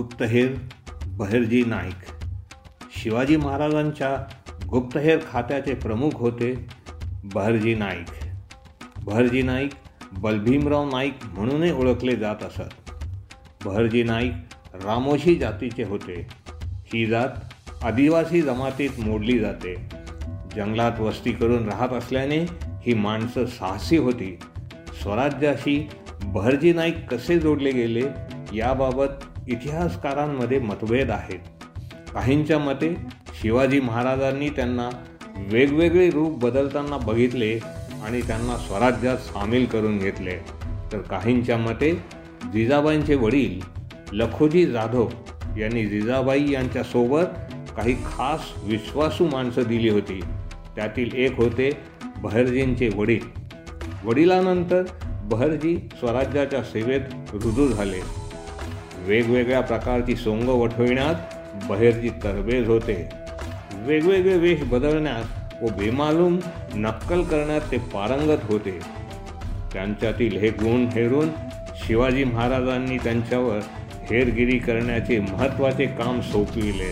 गुप्तहेर बहिर्जी नाईक. शिवाजी महाराजांच्या गुप्तहेर खात्याचे प्रमुख होते बहरजी नाईक. बहरजी नाईक बलभीमराव नाईक म्हणूनही ओळखले जात असत. बहरजी नाईक रामोशी जातीचे होते. ही जात आदिवासी जमातीत मोडली जाते. जंगलात वस्ती करून राहत असल्याने ही माणसं साहसी होती. स्वराज्याशी बहरजी नाईक कसे जोडले गेले याबाबत इतिहासकारांमध्ये मतभेद आहेत. काहींच्या मते शिवाजी महाराजांनी त्यांना वेगवेगळे रूप बदलताना बघितले आणि त्यांना स्वराज्यात सामील करून घेतले. तर काहींच्या मते जिजाबाईंचे वडील लखोजी जाधव यांनी जिजाबाई यांच्यासोबत काही खास विश्वासू माणसं दिली होती. त्यातील एक होते बहरजींचे वडील. वडिलानंतर बहरजी स्वराज्याच्या सेवेत रुजू झाले. वेगवेगळ्या प्रकारची सोंग वठविण्यात बहेरची तरबेज होते. वेगवेगळे वेश बदलण्यात व बेमालूम नक्कल करण्यात ते पारंगत होते. त्यांच्यातील हे गुण हेरून शिवाजी महाराजांनी त्यांच्यावर हेरगिरी करण्याचे महत्त्वाचे काम सोपविले.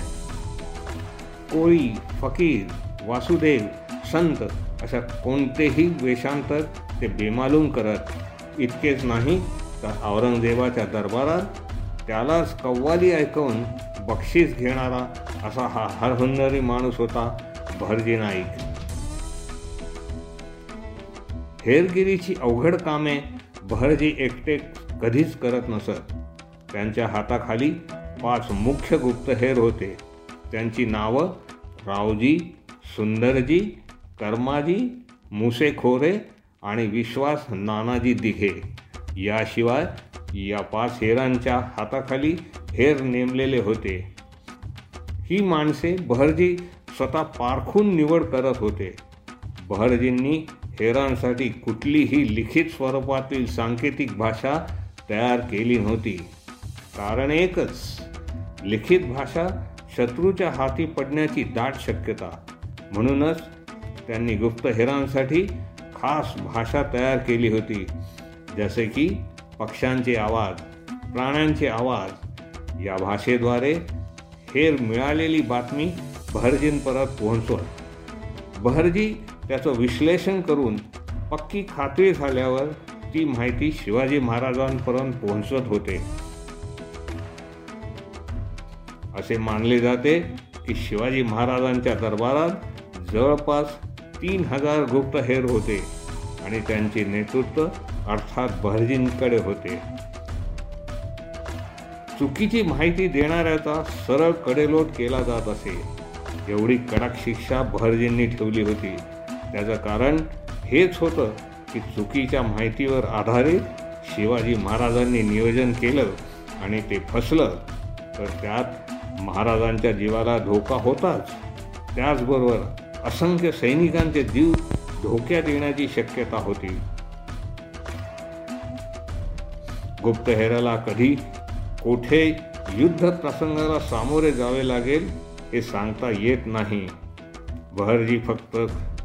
कोळी फकीर वासुदेव संत अशा कोणतेही वेषांतर ते बेमालूम करत. इतकेच नाही तर औरंगजेबाच्या दरबारात त्यालाच कव्वाली ऐकवून बक्षीस घेणारा असा हा हरहुन्नरी माणूस होता भरजी नाईक. हेरगिरीची अवघड कामे भरजी एकटे कधीच करत नसत. त्यांच्या हाताखाली पाच मुख्य गुप्तहेर होते. त्यांची नावं रावजी सुंदरजी कर्माजी मुसेखोरे आणि विश्वास नानाजी दिघे. याशिवाय या पाच हेरांच्या हाताखाली हेर नेमलेले होते. ही माणसे बहरजी स्वतः पारखून निवड करत होते. बहरजींनी हेरांसाठी कुठलीही लिखित स्वरूपातील सांकेतिक भाषा तयार केली नव्हती. कारण एकच लिखित भाषा शत्रूच्या हाती पडण्याची दाट शक्यता. म्हणूनच त्यांनी गुप्तहेरांसाठी खास भाषा तयार केली होती. जसे की पक्ष्यांचे आवाज प्राण्यांचे आवाज या भाषेद्वारे हेर मिळालेली बातमी बहरजींपर्यंत पोहोचवत. बहरजी त्याचं विश्लेषण करून पक्की खात्री झाल्यावर ती माहिती शिवाजी महाराजांपर्यंत पोहोचवत होते. असे मानले जाते की शिवाजी महाराजांच्या दरबारात जवळपास तीन हजार गुप्तहेर होते आणि त्यांचे नेतृत्व अर्थात बहरजींकडे होते. चुकीची माहिती देणाऱ्याचा सरळ कडेलोट केला जात असे. एवढी कडक शिक्षा बहरजींनी ठेवली होती. त्याचं कारण हेच होतं की चुकीच्या माहितीवर आधारित शिवाजी महाराजांनी नियोजन केलं आणि ते फसलं. तर त्यात महाराजांच्या जीवाला धोका होताच. त्याचबरोबर असंख्य सैनिकांचे जीव धोक्यात येण्याची शक्यता होती. गुप्तहेराला कधी कोठे युद्ध प्रसंगाला सामोरे जावे लागेल हे सांगता येत नाही. बहरजी फक्त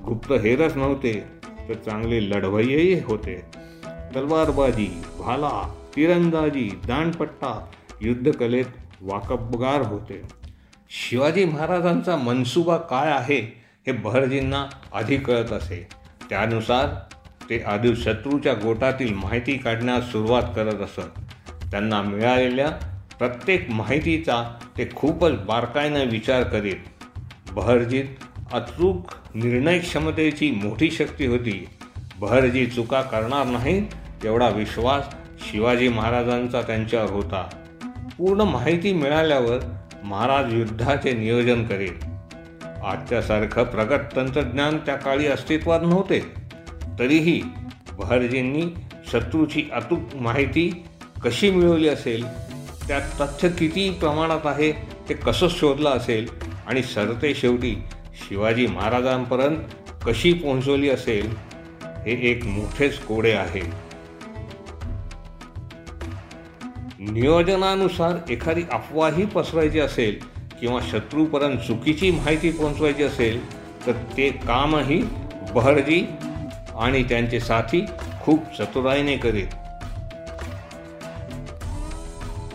गुप्तहेरच नव्हते तर चांगले लढवय्यही होते. तलवारबाजी भाला तिरंदाजी दांडपट्टा युद्धकलेत वाकबगार होते. शिवाजी महाराजांचा मनसुबा काय आहे हे बहरजींना आधी कळत असे. त्यानुसार ते आधी शत्रूच्या गोटातील माहिती काढण्यास सुरुवात करत असत. त्यांना मिळालेल्या प्रत्येक माहितीचा ते खूपच बारकाईनं विचार करीत. बहरजीत अचूक निर्णय क्षमतेची मोठी शक्ती होती. बहरजी चुका करणार नाही तेवढा विश्वास शिवाजी महाराजांचा त्यांच्यावर होता. पूर्ण माहिती मिळाल्यावर महाराज युद्धाचे नियोजन करेल आजच्यासारखं प्रगत तंत्रज्ञान त्या काळी अस्तित्वात नव्हते. तरीही बहरजींनी शत्रूची अचूक माहिती कशी मिळवली असेल त्यात तथ्य किती प्रमाणात आहे ते कसं शोधलं असेल आणि सरते शेवटी शिवाजी महाराजांपर्यंत कशी पोहोचवली असेल हे एक मोठेच कोडे आहे. नियोजनानुसार एखादी अफवाही पसरायची असेल किंवा शत्रूपर्यंत चुकीची माहिती पोहोचवायची असेल तर ते कामही बहरजी आणि त्यांचे साथी खूप चतुराईने करीत.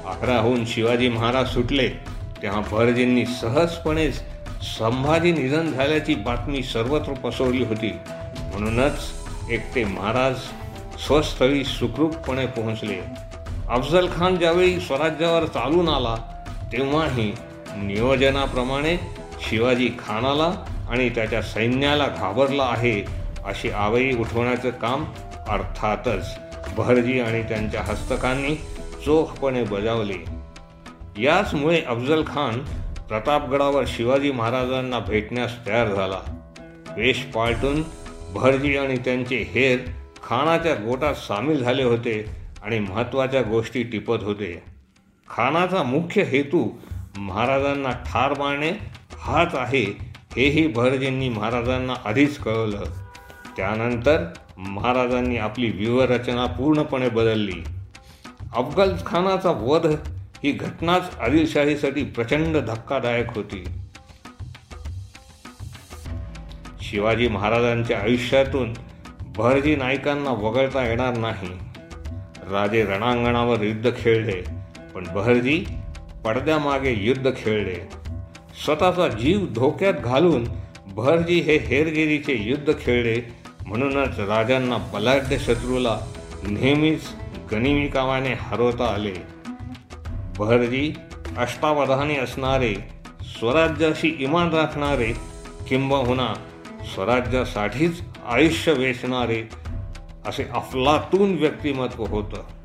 अकराहून शिवाजी महाराज सुटले तेव्हा भरजींनी सहजपणेच संभाजी निधन झाल्याची बातमी सर्वत्र पसरली होती. म्हणूनच एकटे महाराज स्वस्थळी सुखरूपपणे पोहोचले. अफजल खान ज्यावेळी स्वराज्यावर चालून आला तेव्हाही नियोजनाप्रमाणे शिवाजी खानाला आणि त्याच्या सैन्याला घाबरला आहे अशी आवई उठवण्याचं काम अर्थातच बहरजी आणि त्यांच्या हस्तकांनी चोखपणे बजावले. याचमुळे अफजल खान प्रतापगडावर शिवाजी महाराजांना भेटण्यास तयार झाला. वेश पालटून भरजी आणि त्यांचे हेर खानाच्या गोटात सामील झाले होते आणि महत्त्वाच्या गोष्टी टिपत होते. खानाचा मुख्य हेतू महाराजांना ठार मारणे हाच आहे हेही भरजींनी महाराजांना आधीच कळवलं. त्यानंतर महाराजांनी आपली व्यूहरचना पूर्णपणे बदलली. अफगल खानाचा वध ही घटनाच आदिलशाहीसाठी प्रचंड धक्कादायक होती. शिवाजी महाराजांच्या आयुष्यातून भरजी नायकांना वगळता येणार नाही. राजे रणांगणावर युद्ध खेळले पण बहरजी पडद्यामागे युद्ध खेळले. स्वतःचा जीव धोक्यात घालून बहरजी हे हेरगिरीचे युद्ध खेळले म्हणूनच राजांना बलाढ्य शत्रूला नेहमीच गनिमी कामाने हरवता आले. बहरजी अष्टावधानी असणारे स्वराज्याशी इमान राखणारे किंबहुना स्वराज्यासाठीच आयुष्य वेचणारे असे अफलातून व्यक्तिमत्व होतं.